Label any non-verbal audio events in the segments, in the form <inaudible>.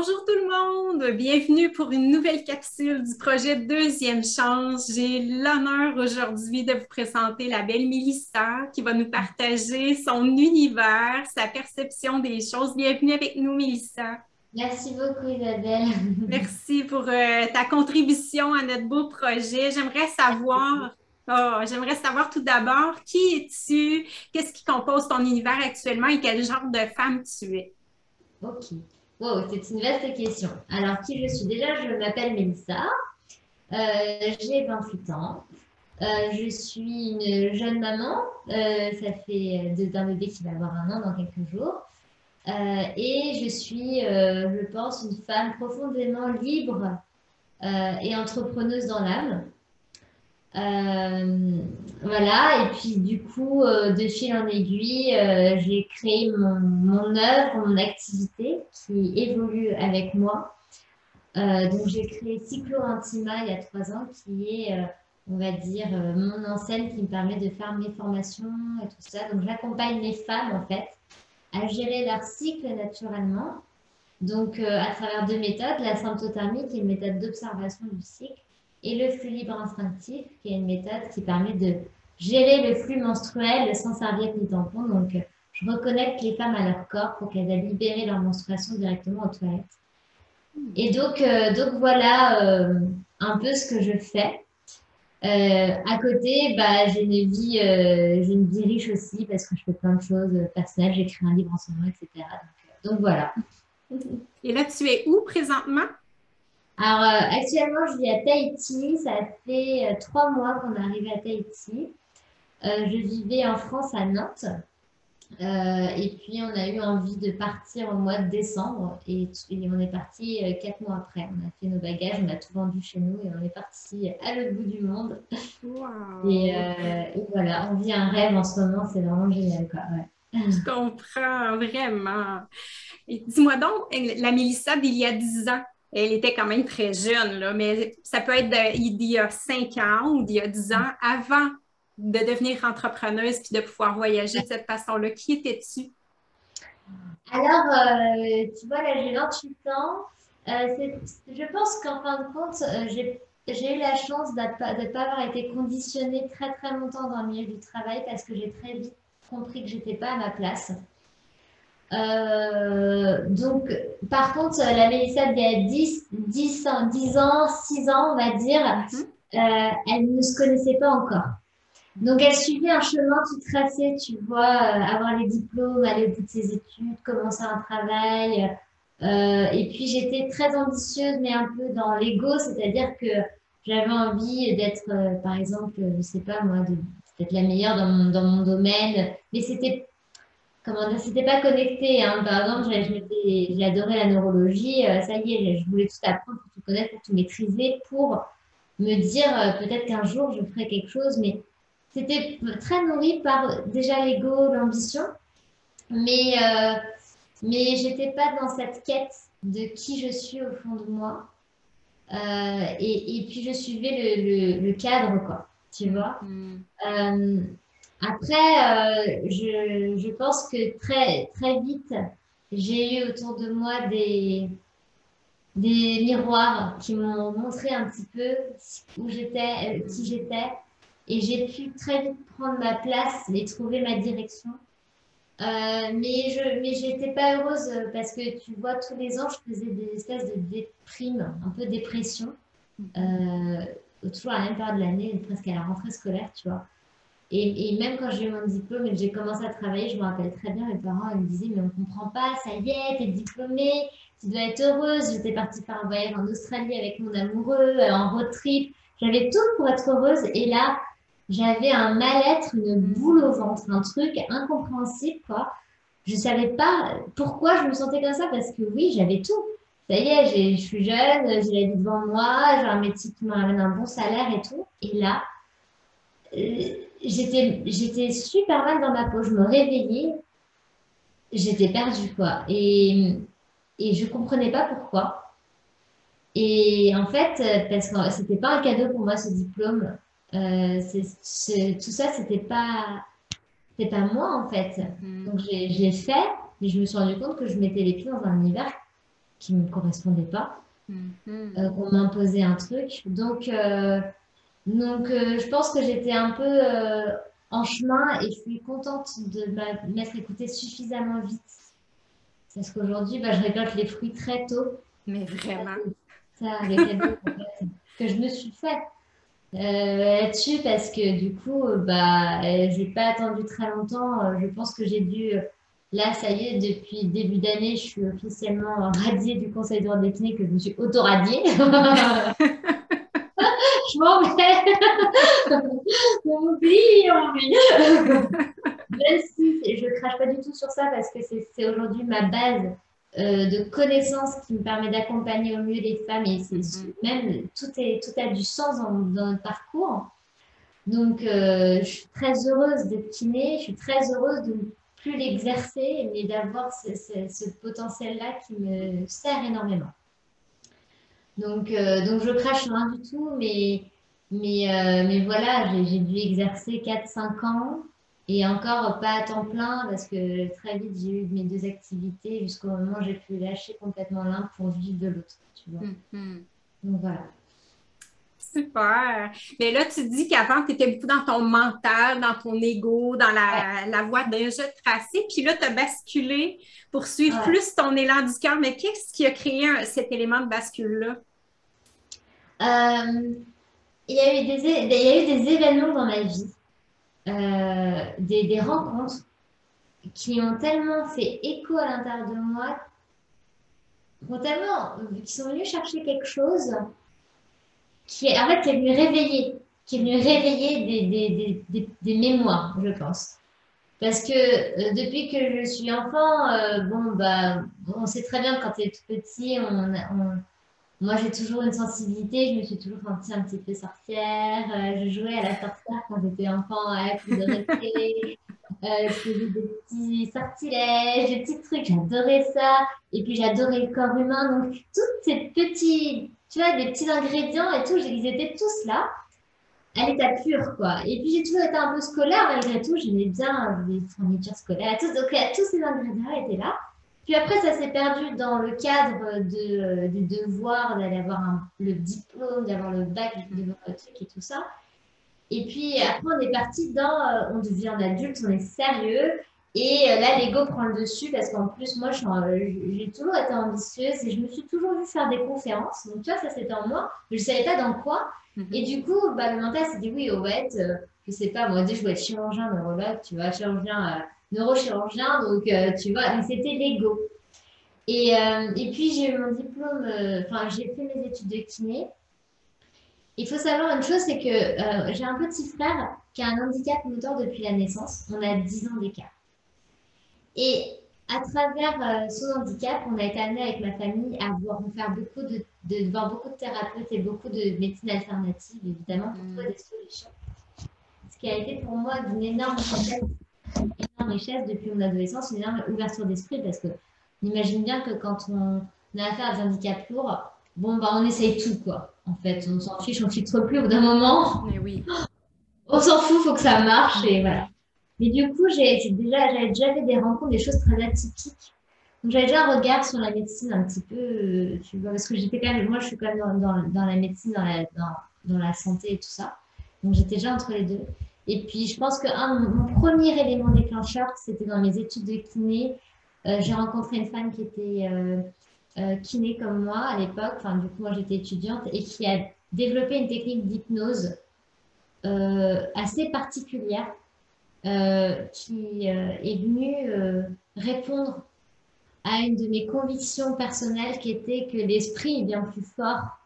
Bonjour tout le monde, bienvenue pour une nouvelle capsule du projet Deuxième Chance. J'ai l'honneur aujourd'hui de vous présenter la belle Mélissa qui va nous partager son univers, sa perception des choses. Bienvenue avec nous, Mélissa. Merci beaucoup, Isabelle. <laughs> Merci pour euh, ta contribution à notre beau projet. J'aimerais savoir, oh, j'aimerais savoir tout d'abord qui es-tu, qu'est-ce qui compose ton univers actuellement et quel genre de femme tu es? Ok. Wow, c'est une vaste question. Alors, qui je suis? Déjà, je m'appelle Mélissa. Euh, j'ai 28 ans. Euh, je suis une jeune maman. Euh, ça fait d'un bébé qui va avoir un an dans quelques jours. et je suis, je pense, une femme profondément libre et entrepreneuse dans l'âme. Euh, voilà, et puis du coup, euh, de fil en aiguille, euh, j'ai créé mon, mon œuvre, mon activité qui évolue avec moi. donc j'ai créé Cyclo Intima il y a trois ans, qui est, on va dire, mon enseigne qui me permet de faire mes formations et tout ça. Donc j'accompagne les femmes en fait à gérer leur cycle naturellement. Donc à travers deux méthodes, la symptothermie qui est une méthode d'observation du cycle et le flux libre instinctif, qui est une méthode qui permet de gérer le flux menstruel sans serviette ni tampon. Donc, je reconnecte les femmes à leur corps pour qu'elles aient libéré leur menstruation directement aux toilettes. Et donc, euh, donc voilà euh, un peu ce que je fais. Euh, à côté, bah, j'ai une vie, j'ai une vie riche aussi parce que je fais plein de choses personnelles. J'écris un livre en ce moment, etc. Donc, donc voilà. Et là, tu es où présentement? Alors, euh, actuellement, je vis à Tahiti. Ça fait euh, trois mois qu'on est arrivé à Tahiti. Euh, je vivais en France à Nantes. et puis, on a eu envie de partir au mois de décembre. Et, on est parti quatre mois après. On a fait nos bagages, on a tout vendu chez nous et on est parti à l'autre bout du monde. Et, voilà, on vit un rêve en ce moment. C'est vraiment génial. Quoi. Je comprends vraiment. Dis-moi donc, la Mélissa d'il y a dix ans, elle était quand même très jeune, là, mais ça peut être il y a cinq ans ou il y a dix ans, avant de devenir entrepreneuse puis de pouvoir voyager de cette façon-là. Qui étais-tu? Alors, euh, tu vois, là, j'ai 28 ans. Euh, je pense qu'en fin de compte, euh, j'ai eu la chance de ne pas, avoir été conditionnée très, très longtemps dans le milieu du travail parce que j'ai très vite compris que je n'étais pas à ma place. Euh, donc, par contre, la Mélissa d'il y a 10, 10, 10 ans, 6 ans, on va dire, mhm. euh, elle ne se connaissait pas encore. Donc, elle suivait un chemin tout tracé, tu vois, euh, avoir les diplômes, aller au bout de ses études, commencer un travail. et puis, j'étais très ambitieuse, mais un peu dans l'ego, c'est-à-dire que j'avais envie d'être, par exemple, je sais pas moi, d'être la meilleure dans mon, dans mon domaine, mais c'était comment dire, c'était pas connecté. Hein. Par exemple, j'ai adoré la neurologie. Euh, ça y est, je voulais tout apprendre pour tout connaître, pour tout maîtriser, pour me dire euh, peut-être qu'un jour je ferai quelque chose. Mais c'était très nourri par déjà l'ego, l'ambition. Mais, euh, mais j'étais pas dans cette quête de qui je suis au fond de moi. Euh, et, et, puis je suivais le, le, cadre, quoi. Tu vois. Mm. Après, euh, je, je, pense que très, très vite, j'ai eu autour de moi des, des miroirs qui m'ont montré un petit peu où j'étais, euh, qui j'étais. Et j'ai pu très vite prendre ma place et trouver ma direction. Euh, mais je mais j'étais pas heureuse parce que tu vois tous les ans je faisais des espèces de déprime, un peu dépression, toujours à la même période de l'année, presque à la rentrée scolaire, tu vois. Et, même quand j'ai eu mon diplôme et que j'ai commencé à travailler, je me rappelle très bien, mes parents me disaient Mais on ne comprend pas, ça y est, tu es diplômée, tu dois être heureuse. J'étais partie faire un voyage en Australie avec mon amoureux, euh, en road trip. J'avais tout pour être heureuse. Et là, j'avais un mal-être, une boule au ventre, un truc incompréhensible. Quoi. Je ne savais pas pourquoi je me sentais comme ça parce que oui, j'avais tout. Ça y est, je suis jeune, j'ai la vie devant moi, j'ai un métier qui m'amène un bon salaire et tout. Et là, euh, j'étais, j'étais super mal dans ma peau. Je me réveillais, j'étais perdue, quoi. Et, et je comprenais pas pourquoi. Et en fait, parce que c'était pas un cadeau pour moi, ce diplôme. Euh, c'est, tout ça, c'était pas, c'était pas moi, en fait. Mm. Donc, j'ai, je l'ai fait, mais je me suis rendu compte que je mettais les pieds dans un univers qui ne me correspondait pas. Mm-hmm. on m'imposait un truc. Donc, donc je pense que j'étais un peu en chemin et je suis contente de m'être écoutée suffisamment vite. Parce qu'aujourd'hui, bah, je récolte les fruits très tôt. Mais vraiment. Ça, cadeaux que je me suis fait euh, là-dessus parce que du coup, bah, j'ai pas attendu très longtemps. Je pense que j'ai dû. Là, ça y est, depuis début d'année, je suis officiellement radiée du conseil d'ordre des que je me suis auto-radiée. <laughs> je m'en vais. on m'oublie, on m'oublie. Même si je crache pas du tout sur ça parce que c'est aujourd'hui ma base euh, de connaissances qui me permet d'accompagner au mieux les femmes et mm-hmm. même tout, est, tout a du sens dans, notre parcours. Donc, euh, je suis très heureuse d'être kiné, je suis très heureuse de ne plus l'exercer, mais d'avoir ce, ce potentiel-là qui me sert énormément. Donc, euh, donc je crache rien du tout, mais, mais, euh, mais voilà, j'ai dû exercer 4-5 ans et encore pas à temps plein parce que très vite j'ai eu mes deux activités jusqu'au moment où j'ai pu lâcher complètement l'un pour vivre de l'autre. Tu vois. Mm-hmm. Donc voilà. Super. Mais là, tu dis qu'avant, tu étais beaucoup dans ton mental, dans ton ego, dans la, la voie d'un jeu tracé. Puis là, tu as basculé pour suivre plus ton élan du cœur. Mais qu'est-ce qui a créé cet élément de bascule-là? Euh, il, y a eu des, il y a eu des événements dans ma vie, euh, des, des, rencontres qui ont tellement fait écho à l'intérieur de moi, tellement, qui sont venus chercher quelque chose qui, en fait, qui est venu réveiller, qui est venu réveiller des, des, des, mémoires, je pense. Parce que euh, depuis que je suis enfant, bon, bah, on sait très bien que quand tu es tout petit, on, moi, j'ai toujours une sensibilité. Je me suis toujours sentie un petit peu sorcière. Euh, je jouais à la sorcière quand j'étais enfant avec les de <laughs> Euh, je faisais des petits sortilèges, des petits trucs. J'adorais ça. Et puis, j'adorais le corps humain. Donc, toutes ces petits, tu vois, des petits ingrédients et tout, ils étaient tous là à l'état pur, quoi. Et puis, j'ai toujours été un peu scolaire malgré tout. J'aimais bien les fournitures scolaires tout. Donc, tous ces ingrédients étaient là. Puis après, ça s'est perdu dans le cadre de, euh, des devoirs, d'aller avoir le diplôme, d'avoir le bac, de le truc et tout ça. Et puis après, on est parti dans, euh, on devient adulte, on est sérieux. Et euh, là, l'ego prend le dessus parce qu'en plus, moi, j'ai toujours été ambitieuse et je me suis toujours vue faire des conférences. Donc, tu vois, ça c'était en moi, mais je ne savais pas dans quoi. Mhm. Et du coup, bah, le mental s'est dit oui, au fait, je je sais pas, moi, je voulais être chirurgien, neurologue, tu vois, chirurgien neurochirurgien, donc euh, tu vois, c'était l'ego. Et, euh, et, puis j'ai eu mon diplôme, euh, enfin j'ai fait mes études de kiné. Il faut savoir une chose, c'est que j'ai un petit frère qui a un handicap moteur depuis la naissance. On a 10 ans d'écart. Et à travers son handicap, on a été amené avec ma famille à voir, faire beaucoup de, de, voir beaucoup de thérapeutes et beaucoup de médecines alternatives, évidemment, pour trouver des solutions. Ce qui a été pour moi d'une énorme énorme richesse depuis mon adolescence, une énorme ouverture d'esprit parce que on imagine bien que quand on a affaire à des handicaps lourds, bon, bah, on essaye tout, quoi. En fait, on s'en fiche, on filtre plus au bout d'un moment. Mais oui. <gasps> On s'en fout, faut que ça marche et voilà. Mais du coup, j'ai déjà, j'avais déjà fait des rencontres, des choses très atypiques. Donc, j'avais déjà un regard sur la médecine un petit peu, euh, tu vois, parce que j'étais quand même, moi, je suis quand même dans, dans, dans la médecine, dans la, dans la santé et tout ça. Donc, j'étais déjà entre les deux. Et puis, je pense que un, mon premier élément déclencheur, c'était dans mes études de kiné. Euh, j'ai rencontré une femme qui était euh, euh, kiné comme moi à l'époque. Enfin, du coup, moi, j'étais étudiante et qui a développé une technique d'hypnose assez particulière qui est venue répondre à une de mes convictions personnelles qui était que l'esprit est bien plus fort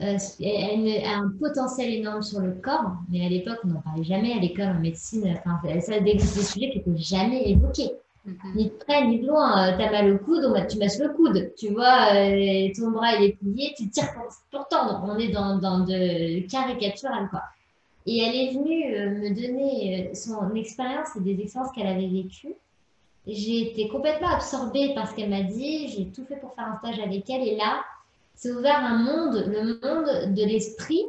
euh, elle a un potentiel énorme sur le corps, mais à l'époque, on n'en parlait jamais à l'école en médecine. Enfin, ça des, des sujets qui n'étaient jamais évoqués. Mm-hmm. Ni de près, ni de loin. Tu as mal au coude, tu masses le coude. Tu vois, euh, ton bras il est plié, tu tires pour, tendre. On est dans, dans de caricatural, quoi. Et elle est venue euh, me donner son expérience et des expériences qu'elle avait vécues. J'ai été complètement absorbée par ce qu'elle m'a dit. J'ai tout fait pour faire un stage avec elle. Et là, c'est ouvert un monde, le monde de l'esprit,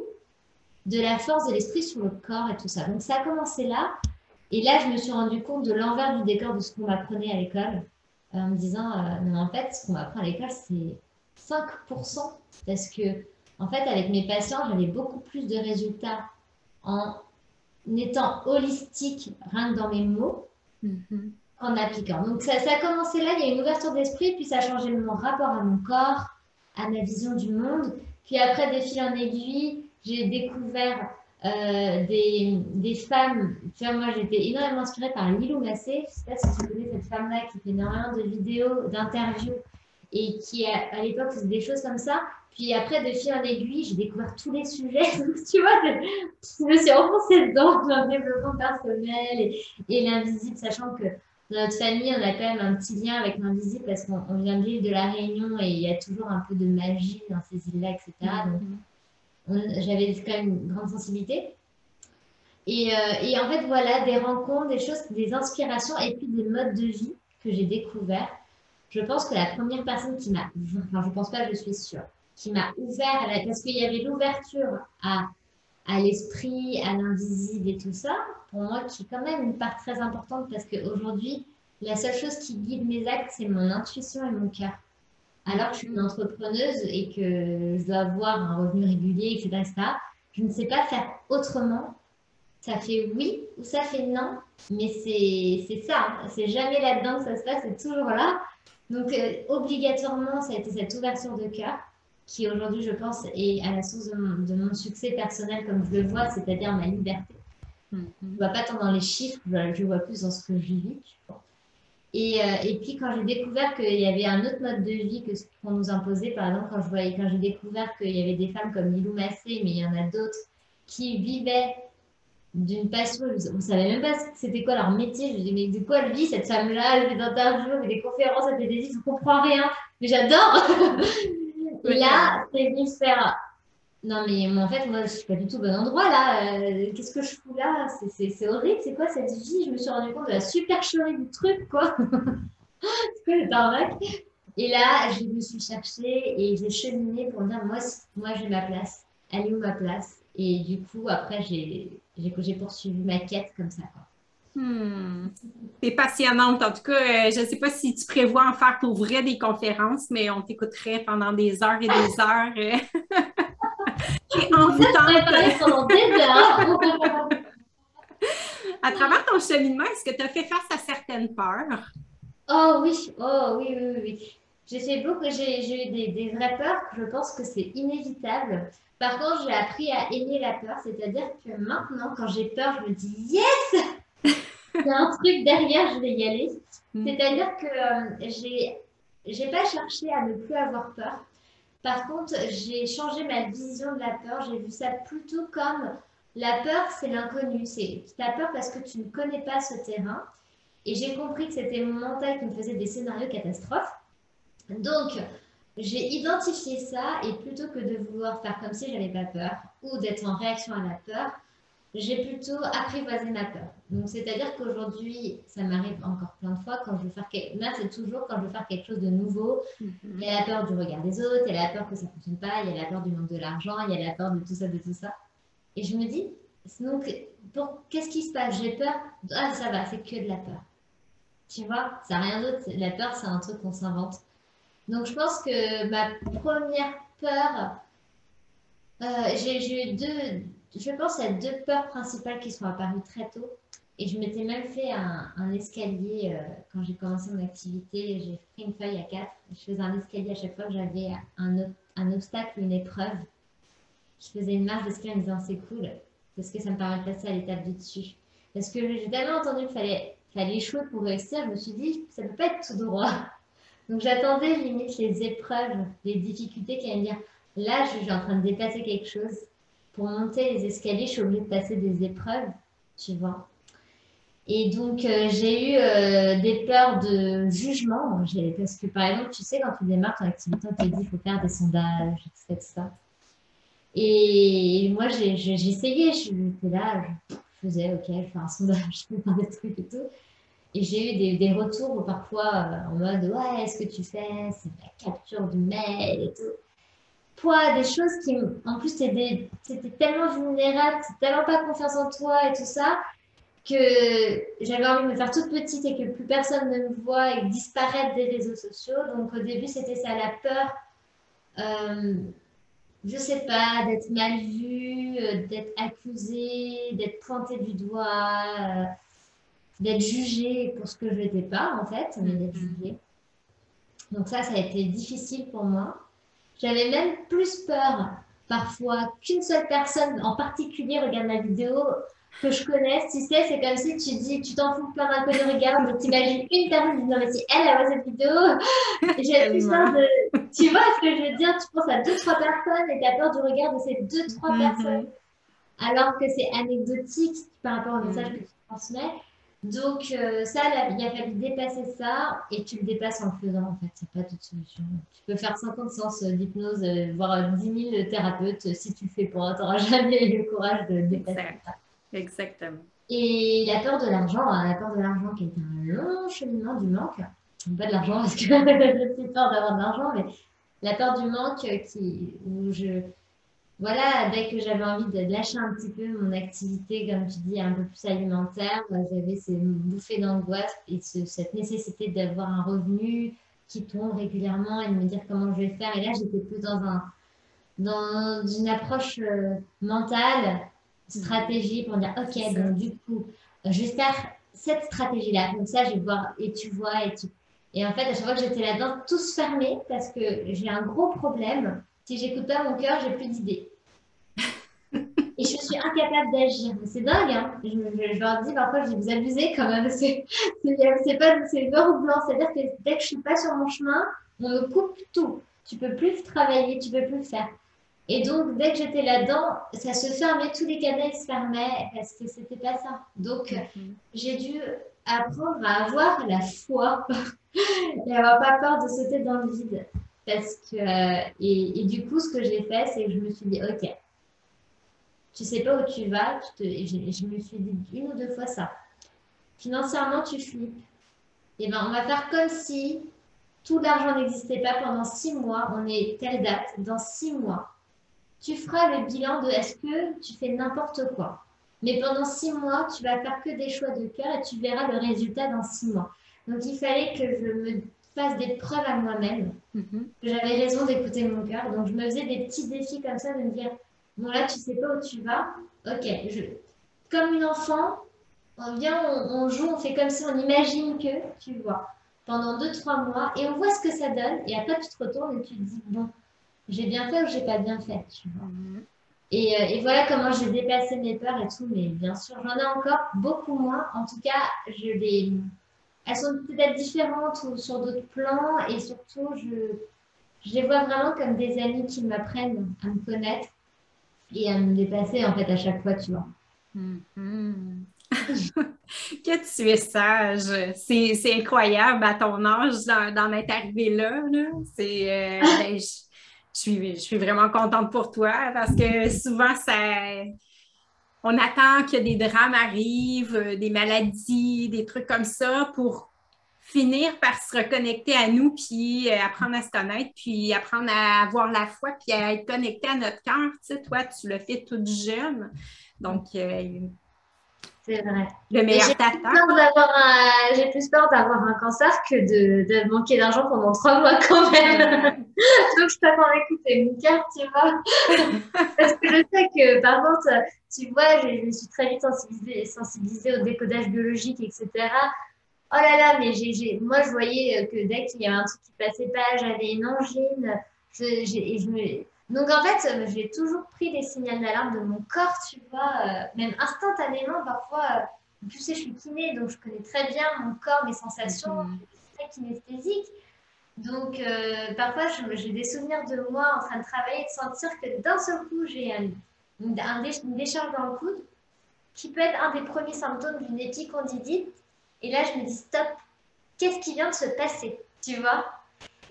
de la force de l'esprit sur le corps et tout ça. Donc ça a commencé là. Et là, je me suis rendu compte de l'envers du décor de ce qu'on m'apprenait à l'école. en me disant, non, en fait, ce qu'on m'apprend à l'école, c'est 5%, parce que, en fait, avec mes patients, j'avais beaucoup plus de résultats en étant holistique, rien que dans mes mots, mm-hmm. en appliquant. Donc, ça, ça, a commencé là, il y a une ouverture d'esprit, puis ça a changé mon rapport à mon corps, à ma vision du monde. Puis après, des fil en aiguille, j'ai découvert euh, des, des, femmes. Tu vois, moi, j'étais énormément inspirée par Lilou Massé. Je ne sais pas si tu connais cette femme-là qui fait énormément de vidéos, d'interviews et qui, à, l'époque, faisait des choses comme ça. Puis après, de fil en aiguille, j'ai découvert tous les sujets. <laughs> tu vois, je, me suis enfoncée dedans dans le développement personnel et l'invisible, sachant que dans notre famille, on a quand même un petit lien avec l'invisible parce qu'on vient de l'île de la Réunion et il y a toujours un peu de magie dans ces îles-là, etc. Donc, j'avais quand même une grande sensibilité. Et, euh, et, en fait, voilà, des rencontres, des choses, des inspirations et puis des modes de vie que j'ai découverts. Je pense que la première personne qui m'a, enfin, je pense pas, je suis sûre, qui m'a ouvert, parce qu'il y avait l'ouverture à, à l'esprit, à l'invisible et tout ça, pour moi, qui est quand même une part très importante parce qu'aujourd'hui, la seule chose qui guide mes actes, c'est mon intuition et mon cœur. Alors que je suis une entrepreneuse et que je dois avoir un revenu régulier, etc., etc., je ne sais pas faire autrement. Ça fait oui ou ça fait non, mais c'est ça. Hein. C'est jamais là-dedans que ça se passe, c'est toujours là. Donc, euh, obligatoirement, ça a été cette ouverture de cœur qui aujourd'hui, je pense, est à la source de mon, succès personnel comme je le vois, c'est-à-dire ma liberté. Je ne vois pas tant dans les chiffres, je, vois plus dans ce que je vis. Et, euh, et puis quand j'ai découvert qu'il y avait un autre mode de vie que ce qu'on nous imposait, par exemple, quand je voyais, quand j'ai découvert qu'il y avait des femmes comme Lilou Massé, mais il y en a d'autres qui vivaient d'une passion, on ne savait même pas c'était quoi leur métier. Je me disais, mais de quoi elle vit cette femme-là? Elle fait des interviews, elle fait des conférences, elle fait des livres, je ne comprends rien, mais j'adore <laughs> Et là, c'est venu faire. Non, mais en fait, moi, je suis pas du tout au bon endroit là. Euh, qu'est-ce que je fous là? C'est horrible. C'est quoi cette vie? Je me suis rendu compte de la supercherie du truc, quoi. <laughs> c'est quoi Et là, je me suis cherchée et j'ai cheminé pour dire moi, moi j'ai ma place. Elle est où ma place? Et du coup, après, j'ai poursuivi ma quête comme ça. Quoi. Hmm. C'est passionnante. En tout cas, euh, je ne sais pas si tu prévois en faire pour vrai des conférences, mais on t'écouterait pendant des heures et des <laughs> heures. <laughs> <laughs> À travers ton cheminement, est-ce que tu as fait face à certaines peurs? Oh oui, oh oui, oui, oui. J'ai fait beaucoup, j'ai eu des, des vraies peurs. Je pense que c'est inévitable. Par contre, j'ai appris à aimer la peur, c'est-à-dire que maintenant, quand j'ai peur, je me dis yes, il y a un truc derrière, je vais y aller. Mm. C'est-à-dire que euh, j'ai j'ai pas cherché à ne plus avoir peur. Par contre, j'ai changé ma vision de la peur. J'ai vu ça plutôt comme la peur, c'est l'inconnu. C'est as peur parce que tu ne connais pas ce terrain. Et j'ai compris que c'était mon mental qui me faisait des scénarios catastrophes. Donc, j'ai identifié ça et plutôt que de vouloir faire comme si j'avais pas peur ou d'être en réaction à la peur, j'ai plutôt apprivoisé ma peur. Donc, c'est-à-dire qu'aujourd'hui, ça m'arrive encore plein de fois quand je veux faire quelque Là, c'est toujours quand je veux faire quelque chose de nouveau. Mhm. Il y a la peur du regard des autres, il y a la peur que ça ne fonctionne pas, il y a la peur du manque de l'argent, il y a la peur de tout ça, de tout ça. Et je me dis, donc, qu'est-ce qui se passe? J'ai peur. Ah, ça va, c'est que de la peur. Tu vois, ça n'a rien d'autre. La peur, c'est un truc qu'on s'invente. Donc, je pense que ma première peur, euh, j'ai eu deux je pense a deux peurs principales qui sont apparues très tôt. Et je m'étais même fait un, escalier euh, quand j'ai commencé mon activité. J'ai pris une feuille à quatre. Je faisais un escalier à chaque fois que j'avais un, un obstacle, une épreuve. Je faisais une marche d'escalier en me disant c'est cool parce que ça me permet de passer à l'étape du dessus. Parce que j'ai tellement entendu qu'il fallait, fallait échouer pour réussir, je me suis dit ça ne peut pas être tout droit. Donc j'attendais limite les épreuves, les difficultés qui allaient me dire là je suis en train de dépasser quelque chose pour monter les escaliers, je suis obligée de passer des épreuves, tu vois. Et donc, euh, j'ai eu euh, des peurs de jugement. Parce que, par exemple, tu sais, quand tu démarres ton activité, on te dit qu'il faut faire des sondages, etc. Et moi, essayé. J'étais là, je faisais, OK, je fais un sondage, je fais des trucs et tout. Et j'ai eu des, des, retours parfois euh, en mode, ouais, est-ce que tu fais C'est la capture du mail et tout des choses qui, en plus, c'était tellement vulnérable, tellement pas confiance en toi et tout ça. que j'avais envie de me faire toute petite et que plus personne ne me voit et disparaître des réseaux sociaux. Donc au début, c'était ça, la peur, euh, je sais pas, d'être mal vue, euh, d'être accusée, d'être pointée du doigt, euh, d'être jugée pour ce que je n'étais pas en fait, mais d'être mm-hmm. jugée. Donc ça, ça a été difficile pour moi. J'avais même plus peur parfois qu'une seule personne en particulier regarde ma vidéo que je connaisse, tu sais, c'est comme si tu dis, tu t'en fous plein d'un peu de regard, mais t'imagines une personne qui dit, non, mais si elle, a voit cette vidéo, j'ai plus peur de, tu vois ce que je veux dire, tu penses à deux, trois personnes et tu as peur du regard de ces deux, trois mhm. personnes, alors que c'est anecdotique par rapport au message que tu transmets. Donc, euh, ça, il a fallu dépasser ça et tu le dépasses en le faisant, en fait. C'est pas toute solution. Tu peux faire 50 séances d'hypnose, euh, voire 10 000 thérapeutes. Si tu le fais pour, tu n'auras <laughs> jamais le courage de dépasser ça. Exactement. Et la peur de l'argent, hein, la peur de l'argent qui est un long cheminement du manque. Pas de l'argent <laughs> parce que <laughs> j'ai peur d'avoir de l'argent, mais la peur du manque qui, où je, voilà, dès que j'avais envie de lâcher un petit peu mon activité, comme tu dis, un peu plus alimentaire, bah, j'avais ces bouffées d'angoisse et cette nécessité d'avoir un revenu qui tombe régulièrement et de me dire comment je vais faire. Et là, j'étais plus dans, un, dans une approche euh, mentale stratégie pour dire, OK, donc du coup, je vais faire cette stratégie-là. Comme ça, je vais voir, et tu vois, et tu... Et en fait, à chaque fois que j'étais là-dedans, tous fermés, parce que j'ai un gros problème. Si j'écoute pas mon cœur, j'ai plus d'idées. et je suis incapable d'agir. C'est dingue, hein je, je, leur dis parfois, je vous abusez quand même. <laughs> C'est pas c'est noir ou blanc. C'est-à-dire que dès que je suis pas sur mon chemin, on me coupe tout. Tu peux plus travailler, tu peux plus faire. Et donc, dès que j'étais là-dedans, ça se fermait, tous les canaux se fermaient parce que c'était pas ça. Donc, j'ai dû apprendre à avoir la foi <laughs> et avoir pas peur de sauter dans le vide. Parce que, et, du coup, ce que j'ai fait, c'est que je me suis dit, OK, tu sais pas où tu vas, te, je, me suis dit une ou deux fois ça. Financièrement, tu flippes. Et eh ben, on va faire comme si tout l'argent n'existait pas pendant six mois. On est telle date, dans six mois tu feras le bilan de est-ce que tu fais n'importe quoi. Mais pendant six mois, tu vas faire que des choix de cœur et tu verras le résultat dans six mois. Donc il fallait que je me fasse des preuves à moi-même, mhm. que j'avais raison d'écouter mon cœur. Donc je me faisais des petits défis comme ça, de me dire, bon là, tu sais pas où tu vas. Ok, je... comme une enfant, on vient, on, joue, on fait comme si on imagine que, tu vois, pendant deux, trois mois, et on voit ce que ça donne. Et après, tu te retournes et tu te dis, bon, j'ai bien fait ou j'ai pas bien fait, tu vois. Mhm. Et, euh, et, voilà comment j'ai dépassé mes peurs et tout, mais bien sûr, j'en ai encore beaucoup moins. En tout cas, je les... elles sont peut-être différentes ou sur d'autres plans et surtout, je, je les vois vraiment comme des amis qui m'apprennent à me connaître et à me dépasser en fait à chaque fois, tu vois. Mhm. <laughs> que tu es sage. C'est incroyable à ton âge d'en être arrivé là. là. C'est. Euh, <laughs> ben, je suis, je suis vraiment contente pour toi parce que souvent, ça, on attend que des drames arrivent, euh, des maladies, des trucs comme ça pour finir par se reconnecter à nous, puis euh, apprendre à se connaître, puis apprendre à avoir la foi, puis à être connecté à notre cœur. Tu sais, toi, tu le fais toute jeune. Donc, euh, c'est vrai. Le meilleur J'ai plus peur d'avoir un cancer que de, de manquer d'argent pendant trois mois quand même. <laughs> Donc, je t'attends à écouter mon cœur, tu vois. <laughs> Parce que je sais que, par contre, tu vois, je, me suis très vite sensibilisée, sensibilisée au décodage biologique, etc. Oh là là, mais j'ai, moi, je voyais que dès qu'il y avait un truc qui passait pas, j'avais une angine. Je, et je me, donc en fait, euh, j'ai toujours pris les signaux d'alarme de mon corps, tu vois, euh, même instantanément parfois. Euh, tu sais, je suis kiné, donc je connais très bien mon corps, mes sensations, mhm. je suis très kinesthésique. Donc parfois, j'ai des souvenirs de moi en train de travailler, de sentir que d'un seul coup, j'ai une, une, décharge dans le coude, qui peut être un des premiers symptômes d'une épicondylite. Et là, je me dis, stop, qu'est-ce qui vient de se passer Tu vois?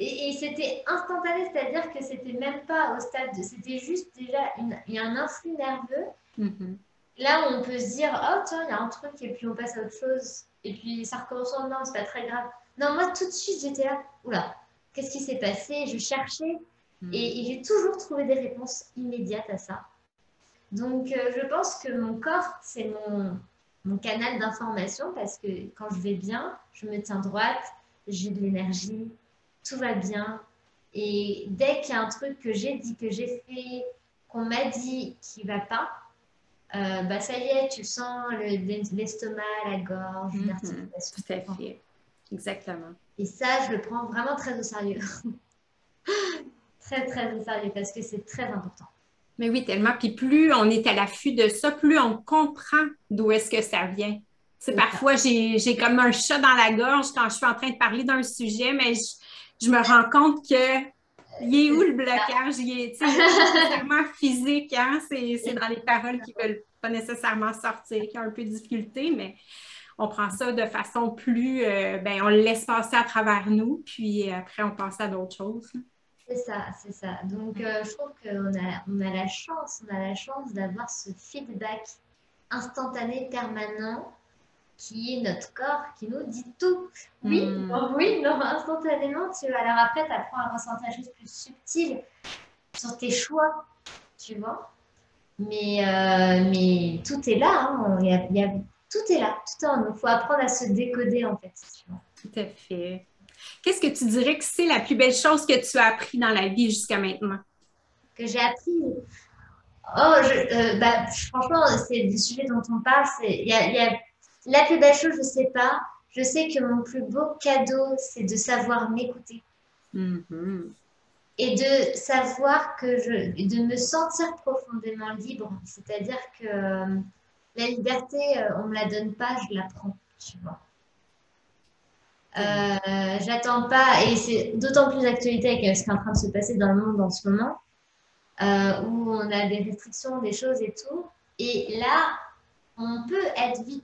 Et, c'était instantané, c'est-à-dire que c'était même pas au stade de. C'était juste déjà a un influx nerveux. Mm-hmm. Là, on peut se dire, oh tiens, il y a un truc, et puis on passe à autre chose. Et puis ça recommence en non, c'est pas très grave. Non, moi tout de suite, j'étais là, oula, qu'est-ce qui s'est passé? Je cherchais. Mm. Et, j'ai toujours trouvé des réponses immédiates à ça. Donc, euh, je pense que mon corps, c'est mon, mon canal d'information parce que quand je vais bien, je me tiens droite, j'ai de l'énergie, tout va bien. Et dès qu'il y a un truc que j'ai dit, que j'ai fait, qu'on m'a dit qui va pas, euh, bah ça y est, tu sens l'estomac, la gorge, mm Tout à fait. Exactement. Et ça, je le prends vraiment très au sérieux. <laughs> très, très au sérieux parce que c'est très important. Mais oui, tellement. Puis plus on est à l'affût de ça, plus on comprend d'où est-ce que ça vient. C'est parfois, j'ai comme un chat dans la gorge quand je suis en train de parler d'un sujet, mais je, me rends compte que il est où le <laughs> blocage? Il est <laughs> nécessairement physique, hein? C'est dans les paroles qui ne veulent pas nécessairement sortir, qui ont un peu de difficulté, mais on prend ça de façon plus, euh, ben, on le laisse passer à travers nous, puis après, on passe à d'autres choses. C'est ça, c'est ça. Donc, euh, je trouve qu'on a, on a la chance, on a la chance d'avoir ce feedback instantané, permanent, qui est notre corps, qui nous dit tout. Oui, hmm. oui, non, instantanément, tu Alors après, tu apprends à ressentir des choses plus subtiles sur tes choix, tu vois. Mais, euh, mais tout est là, hein. il y a, tout est là, tout est Il faut apprendre à se décoder, en fait. Tout à fait. Qu'est-ce que tu dirais que c'est la plus belle chose que tu as appris dans la vie jusqu'à maintenant? Que j'ai appris. Oh, je, euh, bah, franchement, c'est du sujet dont on parle. Il y a, la plus belle chose, je ne sais pas. Je sais que mon plus beau cadeau, c'est de savoir m'écouter. Mm-hmm. Et de savoir que je. de me sentir profondément libre. C'est-à-dire que euh, la liberté, euh, on ne me la donne pas, je la prends. Tu vois. Euh, j'attends pas, et c'est d'autant plus d'actualité avec ce qui est en train de se passer dans le monde en ce moment, euh, où on a des restrictions, des choses et tout. Et là, on peut être vite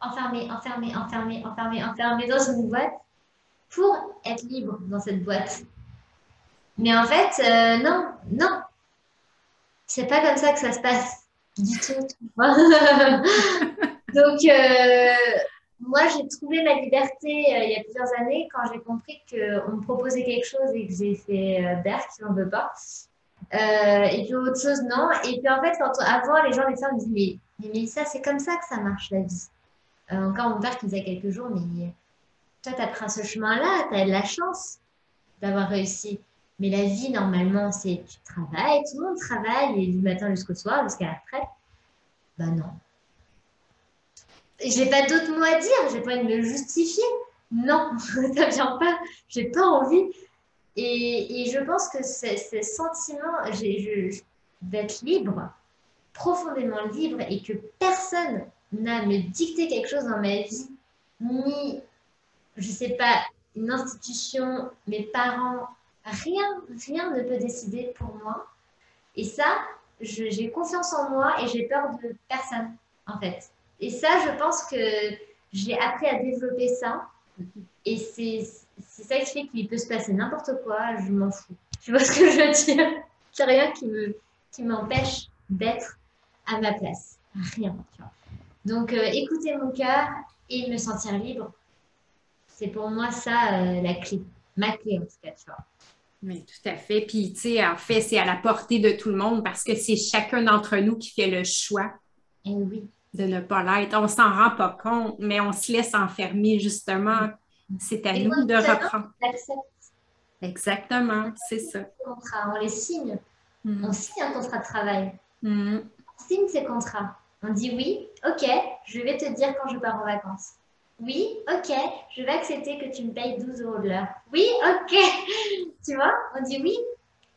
enfermé, enfermé, enfermé, enfermé, enfermé dans une boîte pour être libre dans cette boîte. Mais en fait, euh, non, non. C'est pas comme ça que ça se passe du tout. <laughs> Donc, moi, j'ai trouvé ma liberté euh, il y a plusieurs années quand j'ai compris qu'on me proposait quelque chose et que j'ai fait euh, Berk, on ne veut pas. Euh, et puis autre chose, non. Et puis en fait, avant, les gens, les femmes me disaient, mais, mais ça, c'est comme ça que ça marche la vie. Encore mon père qui me disait quelques jours, mais toi, tu as pris ce chemin-là, tu as de la chance d'avoir réussi. Mais la vie, normalement, c'est tu travailles, tout le monde travaille, du matin jusqu'au soir, jusqu'à la retraite. Ben non, j'ai pas d'autres mots à dire, j'ai pas envie de me justifier. Non, <laughs> ça vient pas, j'ai pas envie. Et, et, je pense que ce sentiment d'être libre, profondément libre, et que personne n'a me dicté quelque chose dans ma vie, ni, je sais pas, une institution, mes parents, rien, rien ne peut décider pour moi. Et ça, j'ai confiance en moi et j'ai peur de personne, en fait. Et ça, je pense que j'ai appris à développer ça. Et c'est ça qui fait qu'il peut se passer n'importe quoi, je m'en fous. Tu vois ce que je veux dire? C'est rien qui me qui m'empêche d'être à ma place. Rien. Tu vois. Donc, euh, écouter mon cœur et me sentir libre, c'est pour moi ça euh, la clé. Ma clé en tout cas, tu vois. Oui, tout à fait. Puis, tu sais, en fait, c'est à la portée de tout le monde parce que c'est chacun d'entre nous qui fait le choix. Et eh oui de ne pas l'être. On s'en rend pas compte, mais on se laisse enfermer justement. C'est à nous de reprendre. Exactement, c'est ça. on les signe. Mm. On signe un contrat de travail. Mm. On signe ces contrats. On dit oui, ok, je vais te dire quand je pars en vacances. Oui, ok, je vais accepter que tu me payes 12 euros de l'heure. Oui, ok. <laughs> tu vois, on dit oui.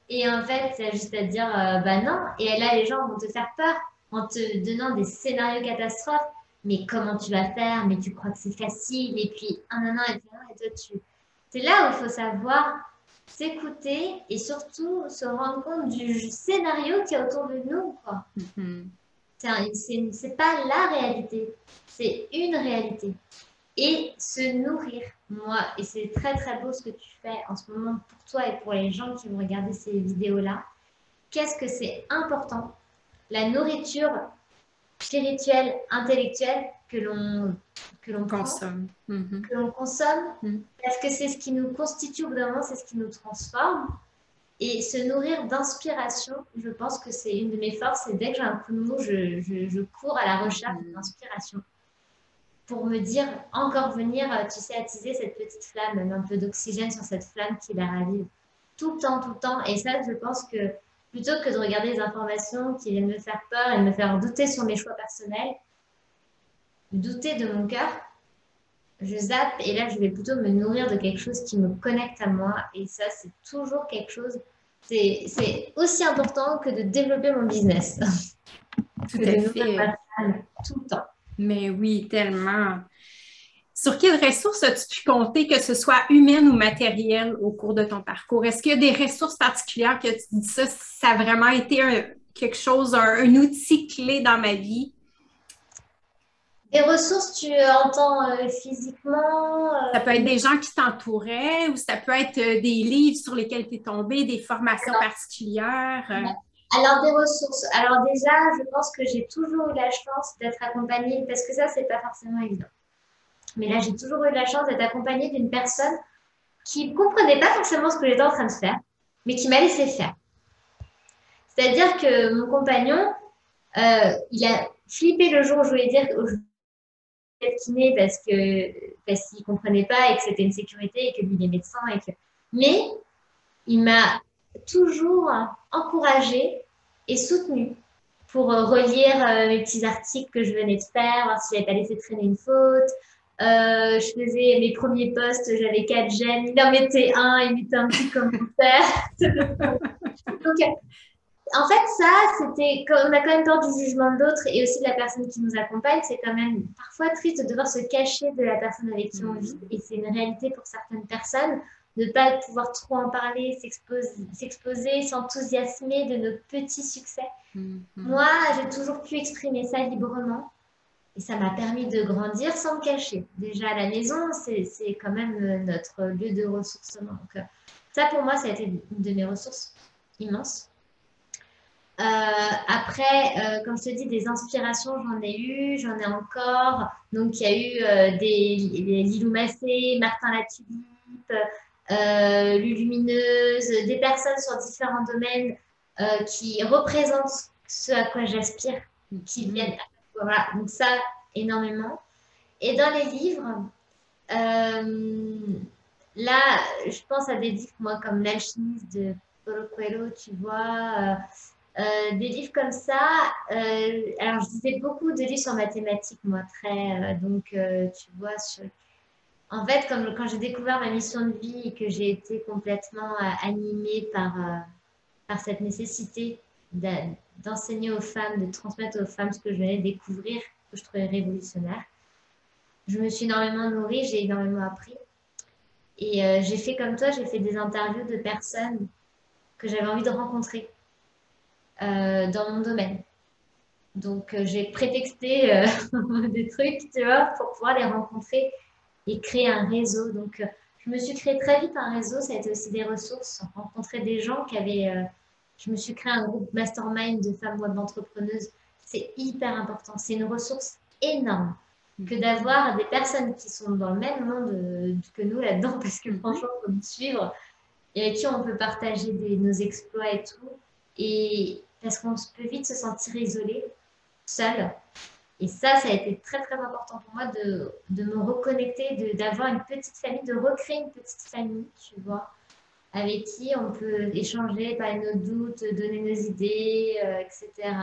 Et en fait, c'est juste à dire, euh, bah non. Et là, les gens vont te faire peur en te donnant des scénarios catastrophes. Mais comment tu vas faire? Mais tu crois que c'est facile? Et puis, un an, et, et toi, tu. C'est là où il faut savoir s'écouter et surtout se rendre compte du scénario qui est autour de nous. Quoi. Mm C'est pas la réalité, c'est une réalité. Et se nourrir, moi, et c'est très très beau ce que tu fais en ce moment pour toi et pour les gens qui vont regarder ces vidéos-là. Qu'est-ce que c'est important la nourriture spirituelle, intellectuelle que l'on que l'on consomme, mm-hmm. que l'on consomme, mm-hmm. parce que c'est ce qui nous constitue vraiment, c'est ce qui nous transforme. Et se nourrir d'inspiration, je pense que c'est une de mes forces. Et dès que j'ai un coup de mou, je, je, cours à la recherche mm-hmm. d'inspiration. pour me dire encore venir, tu sais, attiser cette petite flamme, un peu d'oxygène sur cette flamme qui la ravive tout le temps, tout le temps. Et ça, je pense que plutôt que de regarder des informations qui viennent me faire peur et me faire douter sur mes choix personnels, douter de mon cœur, je zappe et là, je vais plutôt me nourrir de quelque chose qui me connecte à moi. Et ça, c'est toujours quelque chose, c'est aussi important que de développer mon business. <laughs> Tout à fait. Tout le temps. Mais oui, tellement. Sur quelles ressources as-tu pu compter, que ce soit humaine ou matérielle, au cours de ton parcours? Est-ce qu'il y a des ressources particulières que tu dis ça, ça a vraiment été quelque chose, un, outil clé dans ma vie? Des ressources, tu entends euh, physiquement? Euh, ça peut être des gens qui t'entouraient ou ça peut être euh, des livres sur lesquels tu es tombé, des formations particulières. Alors, des ressources. Alors, déjà, je pense que j'ai toujours eu la chance d'être accompagnée parce que ça, c'est pas forcément évident. Mais là, j'ai toujours eu la chance d'être accompagnée d'une personne qui ne comprenait pas forcément ce que j'étais en train de faire, mais qui m'a laissé faire. C'est-à-dire que mon compagnon, il a flippé le jour où je voulais dire je kiné parce que parce qu'il comprenait pas et que c'était une sécurité et que lui il est médecin et que mais il m'a toujours encouragé et soutenu pour relire euh, mes petits articles que je venais de faire, voir si j'avais pas laissé traîner une faute, euh, je faisais mes premiers posts, j'avais quatre j'aime, il en mettait un, il mettait un petit commentaire. <laughs> Donc, en fait, ça, c'était, on a quand même peur du jugement d'autres et aussi de la personne qui nous accompagne. C'est quand même parfois triste de devoir se cacher de la personne avec qui on vit. Et c'est une réalité pour certaines personnes de ne pas pouvoir trop en parler, s'exposer, s'enthousiasmer de nos petits succès. Mm-hmm. Moi, j'ai toujours pu exprimer ça librement. Et ça m'a permis de grandir sans me cacher. Déjà à la maison, c'est quand même euh, notre lieu de ressourcement. Donc, euh, ça, pour moi, ça a été une de mes ressources immenses. Euh, après, comme je te dis, des inspirations, j'en ai eu, j'en ai encore. Donc, il y a eu des, Lilou Massé, Martin Latulipe, Lulumineuse, des personnes sur différents domaines qui représentent ce à quoi j'aspire, qui mhm. viennent voilà, donc ça, énormément. Et dans les livres, euh, là, je pense à des livres, moi, comme L'alchimiste de Paulo Coelho, tu vois, euh, euh, des livres comme ça. alors, je disais beaucoup de livres sur mathématiques, moi, très. donc, tu vois, en fait, comme, quand j'ai découvert ma mission de vie et que j'ai été complètement animée par, par cette nécessité d'enseigner aux femmes, de transmettre aux femmes ce que je venais découvrir, que je trouvais révolutionnaire. Je me suis énormément nourrie, j'ai énormément appris. Et euh, j'ai fait comme toi, j'ai fait des interviews de personnes que j'avais envie de rencontrer euh, dans mon domaine. Donc euh, j'ai prétexté <laughs> des trucs, tu vois, pour pouvoir les rencontrer et créer un réseau. Donc je me suis créé très vite un réseau, ça a été aussi des ressources, rencontrer des gens qui avaient je me suis créé un groupe mastermind de femmes web entrepreneuses. C'est hyper important. C'est une ressource énorme que d'avoir des personnes qui sont dans le même monde euh, que nous là-dedans, <laughs> parce que franchement, on peut nous suivre et avec qui on peut partager nos exploits et tout. Et parce qu'on peut vite se sentir isolé, seul. Et ça, ça a été très, très important pour moi de, de me reconnecter, d'avoir une petite famille, de recréer une petite famille, tu vois avec qui on peut échanger, parler nos doutes, donner nos idées, euh, etc.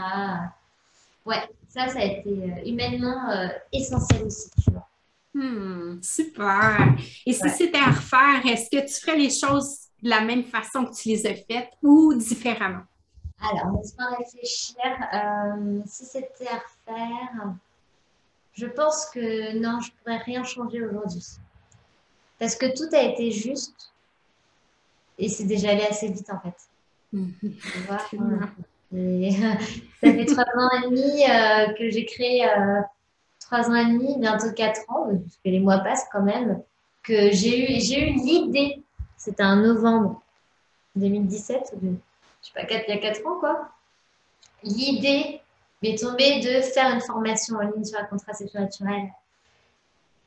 Ouais, ça, ça a été euh, humainement euh, essentiel aussi, tu vois. Hmm, super. Et si c'était à refaire, est-ce que tu ferais les choses de la même façon que tu les as faites ou différemment? Alors, laisse-moi réfléchir. si c'était à refaire, je pense que non, je ne pourrais rien changer aujourd'hui. Parce que tout a été juste et c'est déjà allé assez vite en fait. Tu vois, <laughs> <laughs> ça fait trois ans et demi euh, que j'ai créé, euh, trois ans et demi, bientôt quatre ans, parce que les mois passent quand même, que j'ai eu, j'ai eu l'idée, c'était en novembre 2017, je sais pas, il y a quatre ans quoi, l'idée m'est tombée de faire une formation en ligne sur la contraception naturelle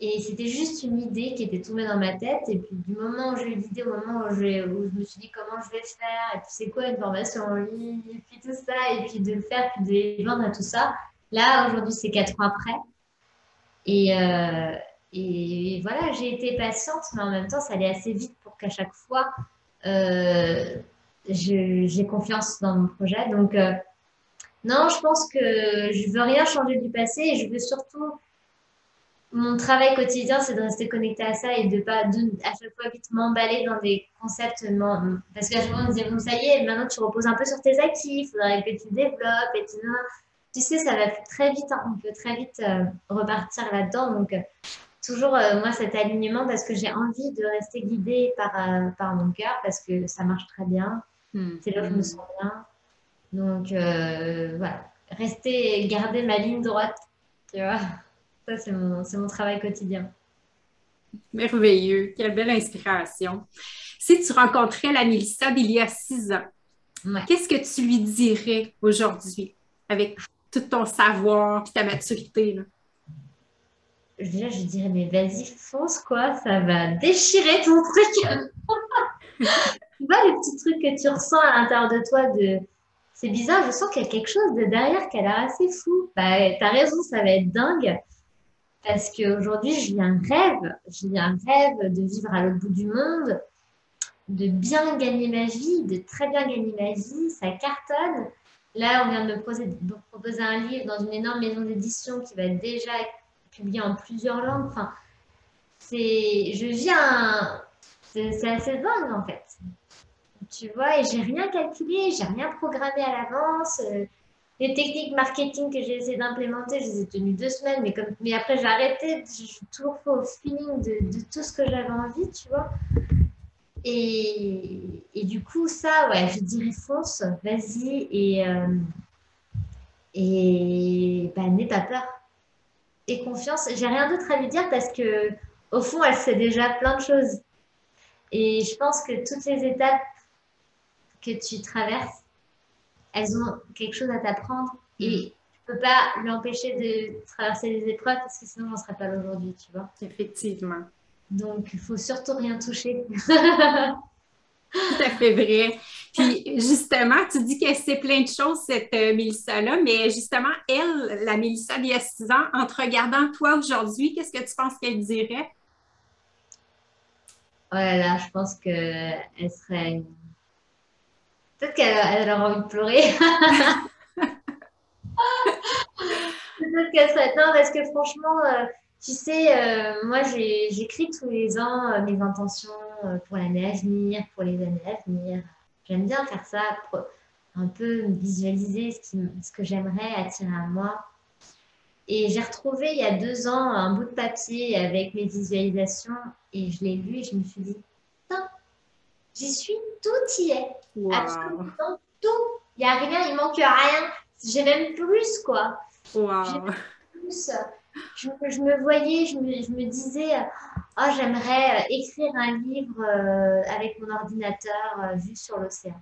et c'était juste une idée qui était tombée dans ma tête. Et puis, du moment où j'ai eu l'idée, au moment où, je me suis dit comment je vais faire, et puis c'est quoi une formation en ligne, et puis tout ça, et puis de le faire, puis de les vendre à tout ça. Là, aujourd'hui, c'est quatre ans après. Et, euh, et voilà, j'ai été patiente, mais en même temps, ça allait assez vite pour qu'à chaque fois, euh, j'ai confiance dans mon projet. Donc, euh, non, je pense que je veux rien changer du passé et je veux surtout mon travail quotidien, c'est de rester connecté à ça et de pas de, à chaque fois vite m'emballer dans des concepts. Parce qu'à chaque fois, on me disait, bon, ça y est, maintenant tu reposes un peu sur tes acquis, il faudrait que tu développes. Et tu, tu sais, ça va très vite, hein. on peut très vite euh, repartir là-dedans. Donc, euh, toujours, moi, cet alignement parce que j'ai envie de rester guidée par, par mon cœur parce que ça marche très bien. Hmm. C'est là où je me hmm. sens bien. Donc, voilà, rester, garder ma ligne droite, tu vois. Ça, c'est mon, mon, travail quotidien. Merveilleux. Quelle belle inspiration. Si tu rencontrais la Mélissa d'il y a six ans, qu'est-ce que tu lui dirais aujourd'hui avec tout ton savoir et ta maturité? Là? Déjà, je dirais, mais vas-y, fonce quoi, ça va déchirer ton truc. <laughs> tu vois le petit truc que tu ressens à l'intérieur de toi de c'est bizarre, je sens qu'il y a quelque chose de derrière qui a l'air assez fou. Bah, t'as raison, ça va être dingue. Parce qu'aujourd'hui, vis un rêve. Vis un rêve de vivre à l'autre bout du monde, de bien gagner ma vie, de très bien gagner ma vie. Ça cartonne. Là, on vient de me proposer, un livre dans une énorme maison d'édition qui va être déjà publié en plusieurs langues. Enfin, c'est, je un, c'est assez dingue en fait. Tu vois, et j'ai rien calculé, j'ai rien programmé à l'avance. Euh, les techniques marketing que j'ai essayé d'implémenter, je les ai tenues deux semaines, mais, comme, mais après j'ai arrêté, je suis toujours au feeling de, de, tout ce que j'avais envie, tu vois. Et, et, du coup, ça, ouais, je dirais fonce, vas-y et, euh, et bah, n'aie pas peur. Et confiance. J'ai rien d'autre à lui dire parce que au fond, elle sait déjà plein de choses. Et je pense que toutes les étapes que tu traverses, elles ont quelque chose à t'apprendre et mm. tu peux pas l'empêcher de traverser les épreuves parce que sinon, on ne serait pas là aujourd'hui, tu vois. Effectivement. Donc, il faut surtout rien toucher. <laughs> Tout à fait vrai. Puis justement, tu dis qu'elle sait plein de choses, cette euh, Mélissa-là, mais justement, elle, la Mélissa d'il y a six ans, en te regardant toi aujourd'hui, qu'est-ce que tu penses qu'elle dirait? Oh là je pense qu'elle serait Peut-être qu'elle aurait envie de pleurer. <laughs> Peut-être qu'elle serait. Non, parce que franchement, euh, tu sais, euh, moi, j'écris tous les ans euh, mes intentions pour l'année à venir, pour les années à venir. J'aime bien faire ça, pour un peu visualiser ce, ce que j'aimerais attirer à moi. Et j'ai retrouvé il y a deux ans un bout de papier avec mes visualisations et je l'ai lu et je me suis dit, J'y suis, tout y est. Absolument tout. Il n'y a rien, il manque rien. J'ai même plus, quoi. Plus. Je, je, me voyais, je me, je me disais, oh, j'aimerais euh, écrire un livre euh, avec mon ordinateur euh, vu sur l'océan.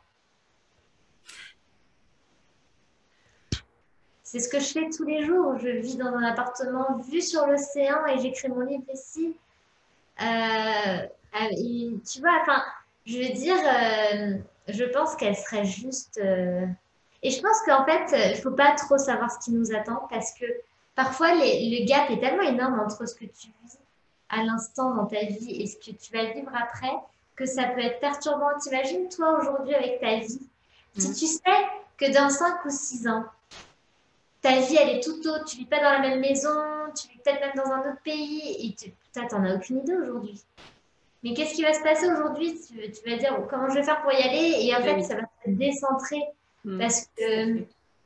C'est ce que je fais tous les jours. Je vis dans un appartement vu sur l'océan et j'écris mon livre ici. tu vois, enfin, je veux dire, euh, je pense qu'elle serait juste. Euh, et je pense qu'en fait, il ne faut pas trop savoir ce qui nous attend parce que parfois, le gap est tellement énorme entre ce que tu vis à l'instant dans ta vie et ce que tu vas vivre après que ça peut être perturbant. T'imagines, toi, aujourd'hui, avec ta vie, si mm. tu sais que dans 5 ou 6 ans, ta vie, elle est tout autre, tu vis pas dans la même maison, tu vis peut-être même dans un autre pays et tu n'en as aucune idée aujourd'hui. Mais qu'est-ce qui va se passer aujourd'hui? Tu, vas dire comment je vais faire pour y aller? Et en fait ça va se décentrer mm. parce que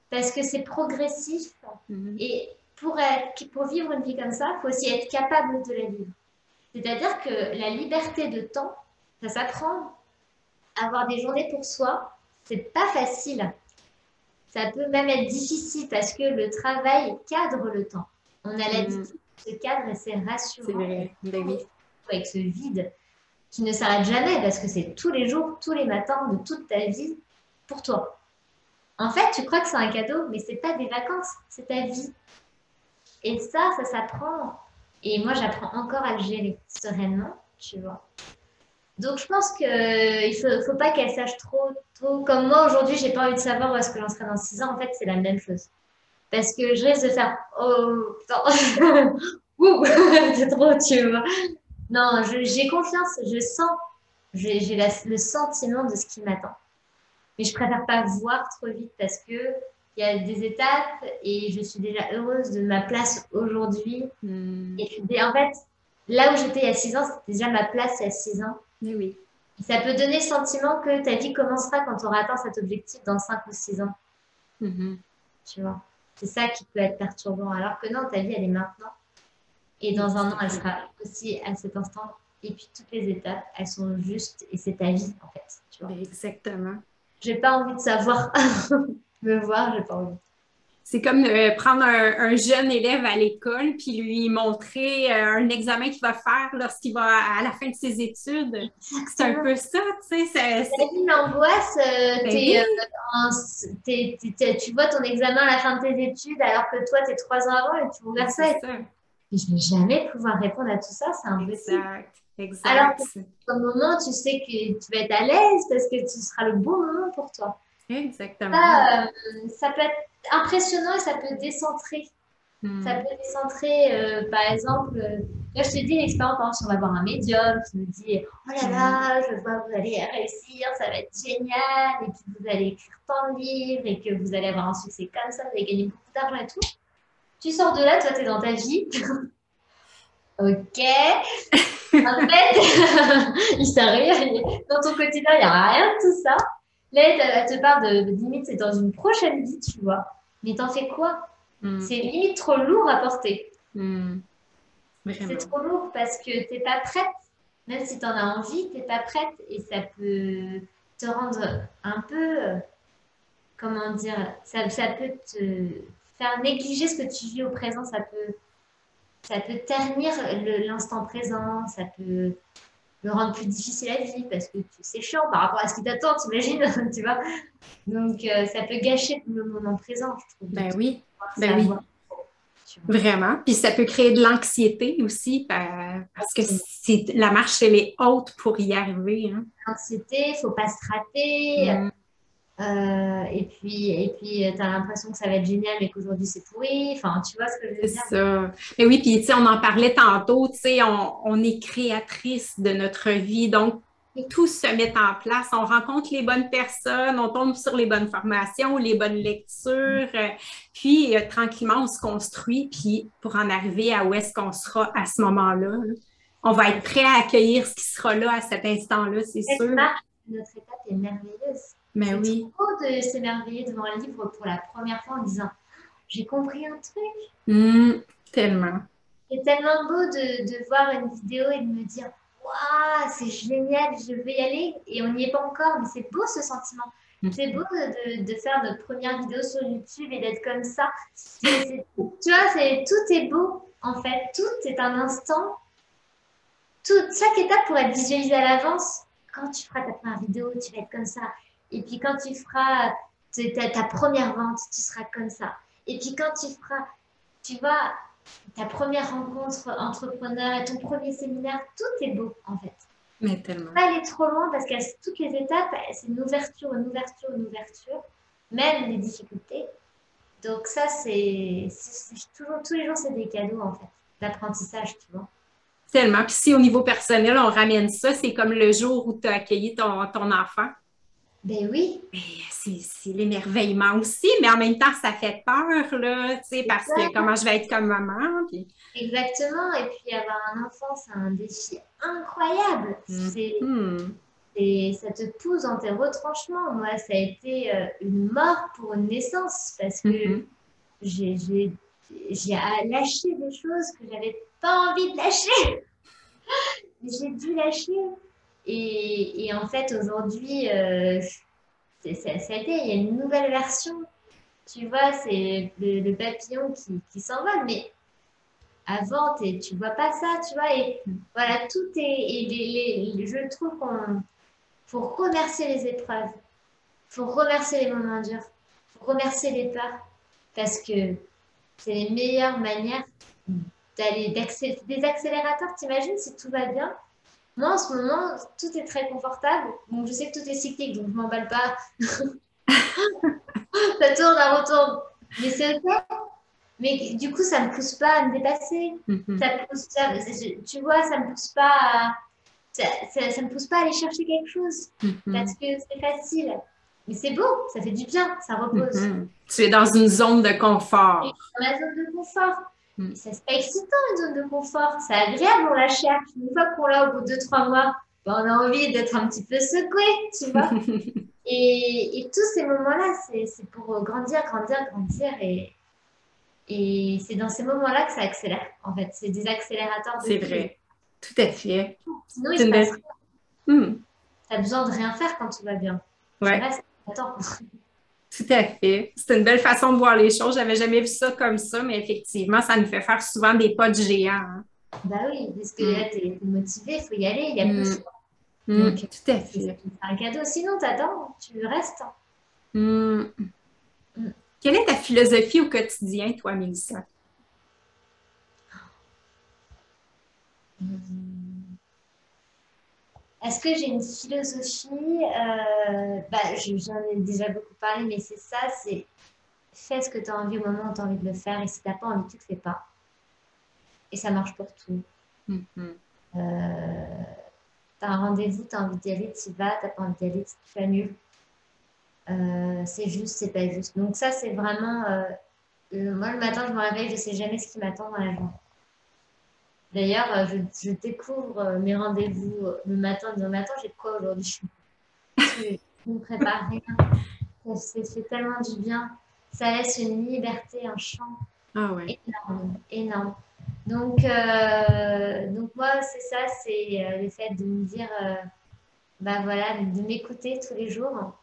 parce que c'est progressif mm-hmm. et pour être, pour vivre une vie comme ça, il faut aussi être capable de la vivre. C'est-à-dire que la liberté de temps, ça s'apprend. Avoir des journées pour soi, c'est pas facile. Ça peut même être difficile parce que le travail cadre le temps. On a l'habitude mm-hmm. de ce cadre et c'est rassurant. C'est vrai, Avec ce vide qui ne s'arrête jamais parce que c'est tous les jours, tous les matins de toute ta vie pour toi. En fait, tu crois que c'est un cadeau, mais c'est pas des vacances, c'est ta vie. Et ça, ça s'apprend. Et moi, j'apprends encore à le gérer sereinement, tu vois. Donc, je pense qu'il ne faut, faut, pas qu'elle sache trop, trop. Comme moi, aujourd'hui, j'ai pas envie de savoir où est-ce que j'en serai dans 6 ans. En fait, c'est la même chose. Parce que je risque de faire Oh, putain, <laughs> ouh, <laughs> c'est trop, tu vois. Non, j'ai confiance, je sens, j'ai le sentiment de ce qui m'attend. Mais je préfère pas voir trop vite parce que il y a des étapes et je suis déjà heureuse de ma place aujourd'hui. Hmm. Et en fait, là où j'étais il y a 6 ans, c'était déjà ma place il y a 6 ans. Mais oui. ça peut donner le sentiment que ta vie commencera quand tu auras atteint cet objectif dans 5 ou 6 ans. Mm-hmm. Tu vois C'est ça qui peut être perturbant. Alors que non, ta vie, elle est maintenant. Et dans un an, elle sera aussi à cet instant. Et puis toutes les étapes, elles sont justes et c'est ta vie, en fait. Tu vois Exactement. J'ai pas envie de savoir. <laughs> me voir, j'ai pas envie. C'est comme euh, prendre un, jeune élève à l'école puis lui montrer euh, un examen qu'il va faire lorsqu'il va à, la fin de ses études. C'est un peu ça, tu sais. C'est une angoisse. Euh, ben tu vois ton examen à la fin de tes études alors que toi, tu es trois ans avant et tu ouvres ça. Et je ne vais jamais pouvoir répondre à tout ça, c'est impossible. Exact. Exact. Alors qu'au moment, tu sais que tu vas être à l'aise parce que ce sera le bon moment pour toi. Exactement. Ça, ça peut être impressionnant et ça peut décentrer. Hmm. Ça peut décentrer, euh, par exemple, euh, là je te dis l'expérience, on va voir un médium qui nous dit Oh là là, je vois que vous allez réussir, ça va être génial, et puis vous allez écrire tant de livres, et que vous allez avoir un succès comme ça, vous allez gagner beaucoup d'argent et tout. Tu sors de là, toi tu es dans ta vie. <laughs> ok. <laughs> en fait, <laughs> il rien. Dans ton quotidien, il n'y a rien de tout ça. Là, elle te parle de, limite, c'est dans une prochaine vie, tu vois. Mais t'en fais quoi? Hmm. C'est limite trop lourd à porter. Hmm. C'est trop lourd parce que t'es pas prête. Même si tu en as envie, t'es pas prête. Et ça peut te rendre un peu. Comment dire ça, ça peut te faire négliger ce que tu vis au présent. Ça peut, ça peut ternir l'instant présent. Ça peut le rendre plus difficile à vivre parce que c'est chiant par rapport à ce qui t'attend, t'imagines, <laughs> tu vois. Donc, euh, ça peut gâcher le moment présent, je trouve. Ben oui, ben oui. Vraiment. Puis ça peut créer de l'anxiété aussi parce que la marche, elle est haute pour y arriver. Hein. L'anxiété, il ne faut pas se rater. Mm. Euh, et puis, et puis tu as l'impression que ça va être génial, mais qu'aujourd'hui c'est pourri. Enfin, tu vois ce que je veux dire? Ça. Mais oui, puis tu sais, on en parlait tantôt, tu sais, on, on, est créatrice de notre vie. Donc, tout se met en place. On rencontre les bonnes personnes, on tombe sur les bonnes formations, les bonnes lectures. puis, euh, tranquillement, on se construit. Puis, pour en arriver à où est-ce qu'on sera à ce moment-là, on va être prêt à accueillir ce qui sera là à cet instant-là, c'est sûr. Notre étape est merveilleuse. Mais oui. trop de s'émerveiller devant un livre pour la première fois en disant J'ai compris un truc. Mmh, tellement. C'est tellement beau de, de, voir une vidéo et de me dire Waouh, c'est génial, je veux y aller. Et on n'y est pas encore, mais c'est beau ce sentiment. Mmh. C'est beau de, de, faire notre première vidéo sur YouTube et d'être comme ça. tu vois, tout est beau en fait. Tout est un instant. Tout, chaque étape pourrait être visualisée à l'avance. Quand tu feras ta première vidéo, tu vas être comme ça. Et puis quand tu feras ta, première vente, tu seras comme ça. Et puis quand tu feras, tu vois, ta première rencontre entrepreneur et ton premier séminaire, tout est beau en fait. Mais tellement. Pas aller trop loin parce qu'à toutes les étapes, c'est une ouverture, une ouverture, une ouverture, même les difficultés. Donc ça, c'est toujours, tous les jours, c'est des cadeaux en fait, d'apprentissage, tu vois. Tellement. Puis si au niveau personnel, on ramène ça, c'est comme le jour où tu as accueilli ton, ton enfant. Ben oui. C'est l'émerveillement aussi, mais en même temps, ça fait peur, là, tu sais, parce que comment je vais être comme maman. Exactement. Et puis avoir un enfant, c'est un défi incroyable. Mm-hmm. C'est ça te pousse dans tes retranchements. Moi, ça a été euh, une mort pour une naissance parce que mm-hmm. j'ai lâché des choses que j'avais pas envie de lâcher. <laughs> j'ai dû lâcher. Et, en fait, aujourd'hui, euh, il y a une nouvelle version. Tu vois, c'est le, papillon qui, s'envole, mais avant, tu vois pas ça, tu vois. Et voilà, tout est. Et je trouve qu'on faut remercier les épreuves, faut remercier les moments durs, faut remercier les peurs, parce que c'est les meilleures manières d'aller des accélérateurs. T'imagines si tout va bien, moi, en ce moment, tout est très confortable. Donc, je sais que tout est cyclique, donc je m'emballe pas. <laughs> ça tourne, ça retourne. Mais c'est OK. Mais du coup, ça ne me pousse pas à me dépasser. Mhm. ça pousse, tu vois, ça ne me pousse pas à, ça, ça, me pousse pas à aller chercher quelque chose mhm. parce que c'est facile. Mais c'est beau, ça fait du bien, ça repose. Mhm. Tu es dans une zone de confort. Dans la zone de confort. C'est pas excitant une zone de confort, c'est agréable, on la cherche. Une fois qu'on l'a au bout de trois mois, ben, on a envie d'être un petit peu secoué, tu vois. <laughs> et, et, tous ces moments-là, c'est pour grandir, grandir, grandir. Et, et c'est dans ces moments-là que ça accélère, en fait. C'est des accélérateurs de C'est vrai. Tout à fait. Sinon, il se passe hmm. Tu as besoin de rien faire quand tout va bien. Ouais. attends. <laughs> Tout à fait. C'est une belle façon de voir les choses. J'avais jamais vu ça comme ça, mais effectivement, ça nous fait faire souvent des pas de géant. Hein. Bah oui, parce que là, tu es, motivé, il faut y aller, il y a plus de choix. Donc, tout à fait. C'est un cadeau. Sinon, t'attends, tu restes. Mm. Quelle est ta philosophie au quotidien, toi, Mélissa? Hmm. Est-ce que j'ai une philosophie? Euh, bah, J'en ai déjà beaucoup parlé, mais c'est ça, c'est fais ce que tu as envie au moment où tu as envie de le faire, et si tu n'as pas envie, tu ne le fais pas. Et ça marche pour tout. Mm-hmm. Euh, tu as un rendez-vous, tu as envie d'y aller, tu y vas, tu n'as pas envie d'y aller, tu annules. Euh, c'est juste, c'est pas juste. Donc ça, c'est vraiment... Euh, moi, le matin, je me réveille, je sais jamais ce qui m'attend dans la journée. D'ailleurs, euh, je, découvre mes rendez-vous le matin en disant, mais attends, j'ai quoi aujourd'hui? Je ne prépare rien. Ça fait tellement du bien. Ça laisse une liberté, un champ ah énorme, énorme. Donc, donc moi, c'est ça, c'est le fait de me dire, bah voilà, de m'écouter tous les jours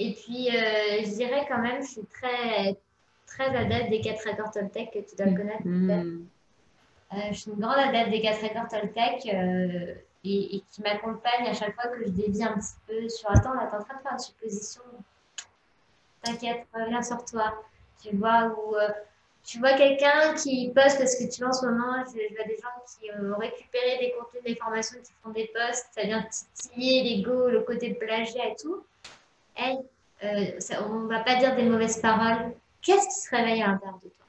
et puis, euh, je dirais quand même, je suis très, très adepte des quatre accords Toltec que tu dois connaître. Mm. Euh, je suis une grande adepte des quatre accords Toltec euh, et, qui m'accompagne à chaque fois que je dévie un petit peu sur Attends, là, t'es en train de faire une supposition. T'inquiète, reviens sur toi. Tu vois, ou tu vois quelqu'un qui poste parce que tu vois en ce moment, je, vois des gens qui ont récupéré des contenus, des formations, qui font des posts, ça vient titiller l'ego, le côté plagiat et tout hey, euh, on ne va pas dire des mauvaises paroles. Qu'est-ce qui se réveille à l'intérieur de toi?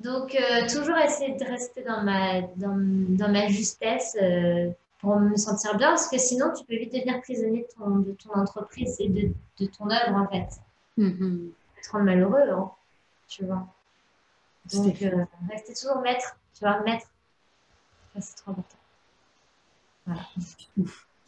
Donc, euh, toujours essayer de rester dans ma, dans, dans ma justesse euh, pour me sentir bien, parce que sinon, tu peux vite devenir prisonnier de ton, de ton entreprise et de, de ton œuvre, en fait. Mm te rendre malheureux, hein, tu vois. Donc, rester toujours maître, tu vois, maître. C'est trop important. Voilà.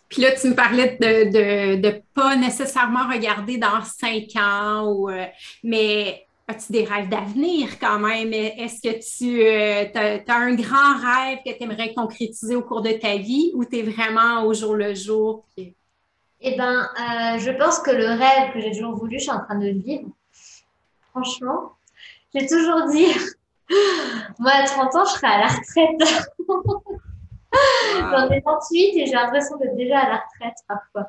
Puis là, tu me parlais de ne pas nécessairement regarder dans cinq ans, ou, euh, mais as-tu des rêves d'avenir quand même? Est-ce que tu euh, as, un grand rêve que tu aimerais concrétiser au cours de ta vie ou tu es vraiment au jour le jour? Eh bien, euh, je pense que le rêve que j'ai toujours voulu, je suis en train de le vivre. Franchement, j'ai toujours dit, <laughs> moi à 30 ans, je serai à la retraite. J'en ai 28 et j'ai l'impression d'être déjà à la retraite parfois.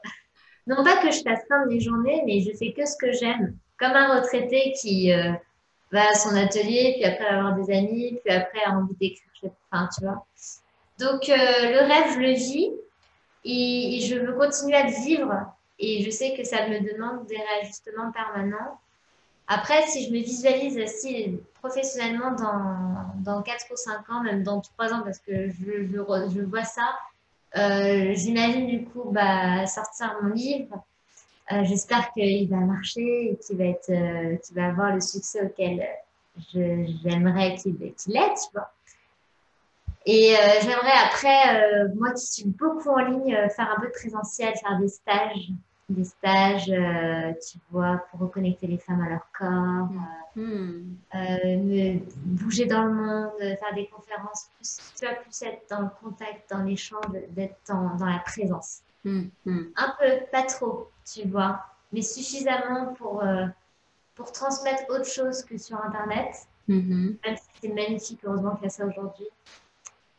Non pas que je fasse fin de mes journées, mais je fais que ce que j'aime. Comme un retraité qui euh, va à son atelier, puis après avoir des amis, puis après a envie d'écrire. Enfin, tu vois. Donc, euh, le rêve, je le vis et, je veux continuer à le vivre. Et je sais que ça me demande des réajustements permanents. Après, si je me visualise aussi professionnellement dans, dans 4 ou 5 ans, même dans 3 ans, parce que je, je, vois ça, euh, j'imagine du coup bah, sortir mon livre. Euh, j'espère qu'il va marcher et qu'il va, être, euh, va avoir le succès auquel j'aimerais qu'il ait, tu vois. Et j'aimerais après, moi qui suis beaucoup en ligne, faire un peu de présentiel, faire des stages des stages, euh, tu vois, pour reconnecter les femmes à leur corps, mm. euh, euh, bouger dans le monde, faire des conférences, plus, tu plus être dans le contact, dans l'échange, d'être dans, dans, la présence. Mm. Mm. Un peu, pas trop, tu vois, mais suffisamment pour, pour transmettre autre chose que sur Internet, mm-hmm. même si c'est magnifique, heureusement qu'il y a ça aujourd'hui,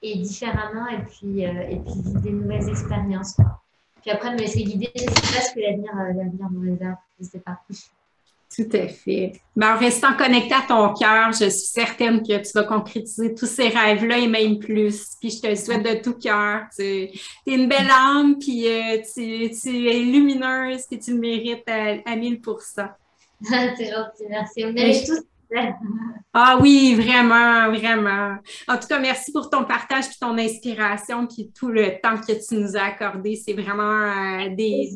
et différemment, et puis, et puis des nouvelles expériences. Quoi. Puis après, me laisser guider, je ne sais pas ce que l'avenir, euh, l'avenir me réserve, je ne sais pas. Tout à fait. Mais en restant connecté à ton cœur, je suis certaine que tu vas concrétiser tous ces rêves-là et même plus. Puis je te le souhaite de tout cœur. Tu es une belle âme, puis euh, tu, tu, es lumineuse, puis tu le mérites à, à 1000 <laughs> C'est gentil, merci. On mérite tous <laughs> Ah oui, vraiment, vraiment. En tout cas, merci pour ton partage, puis ton inspiration, puis tout le temps que tu nous as accordé. C'est vraiment euh, des,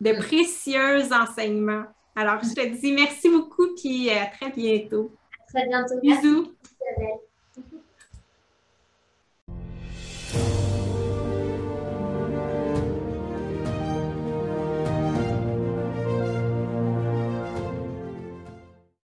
de précieux enseignements. Alors, je te dis merci beaucoup, puis à très bientôt. À très bientôt. Bisous. Merci,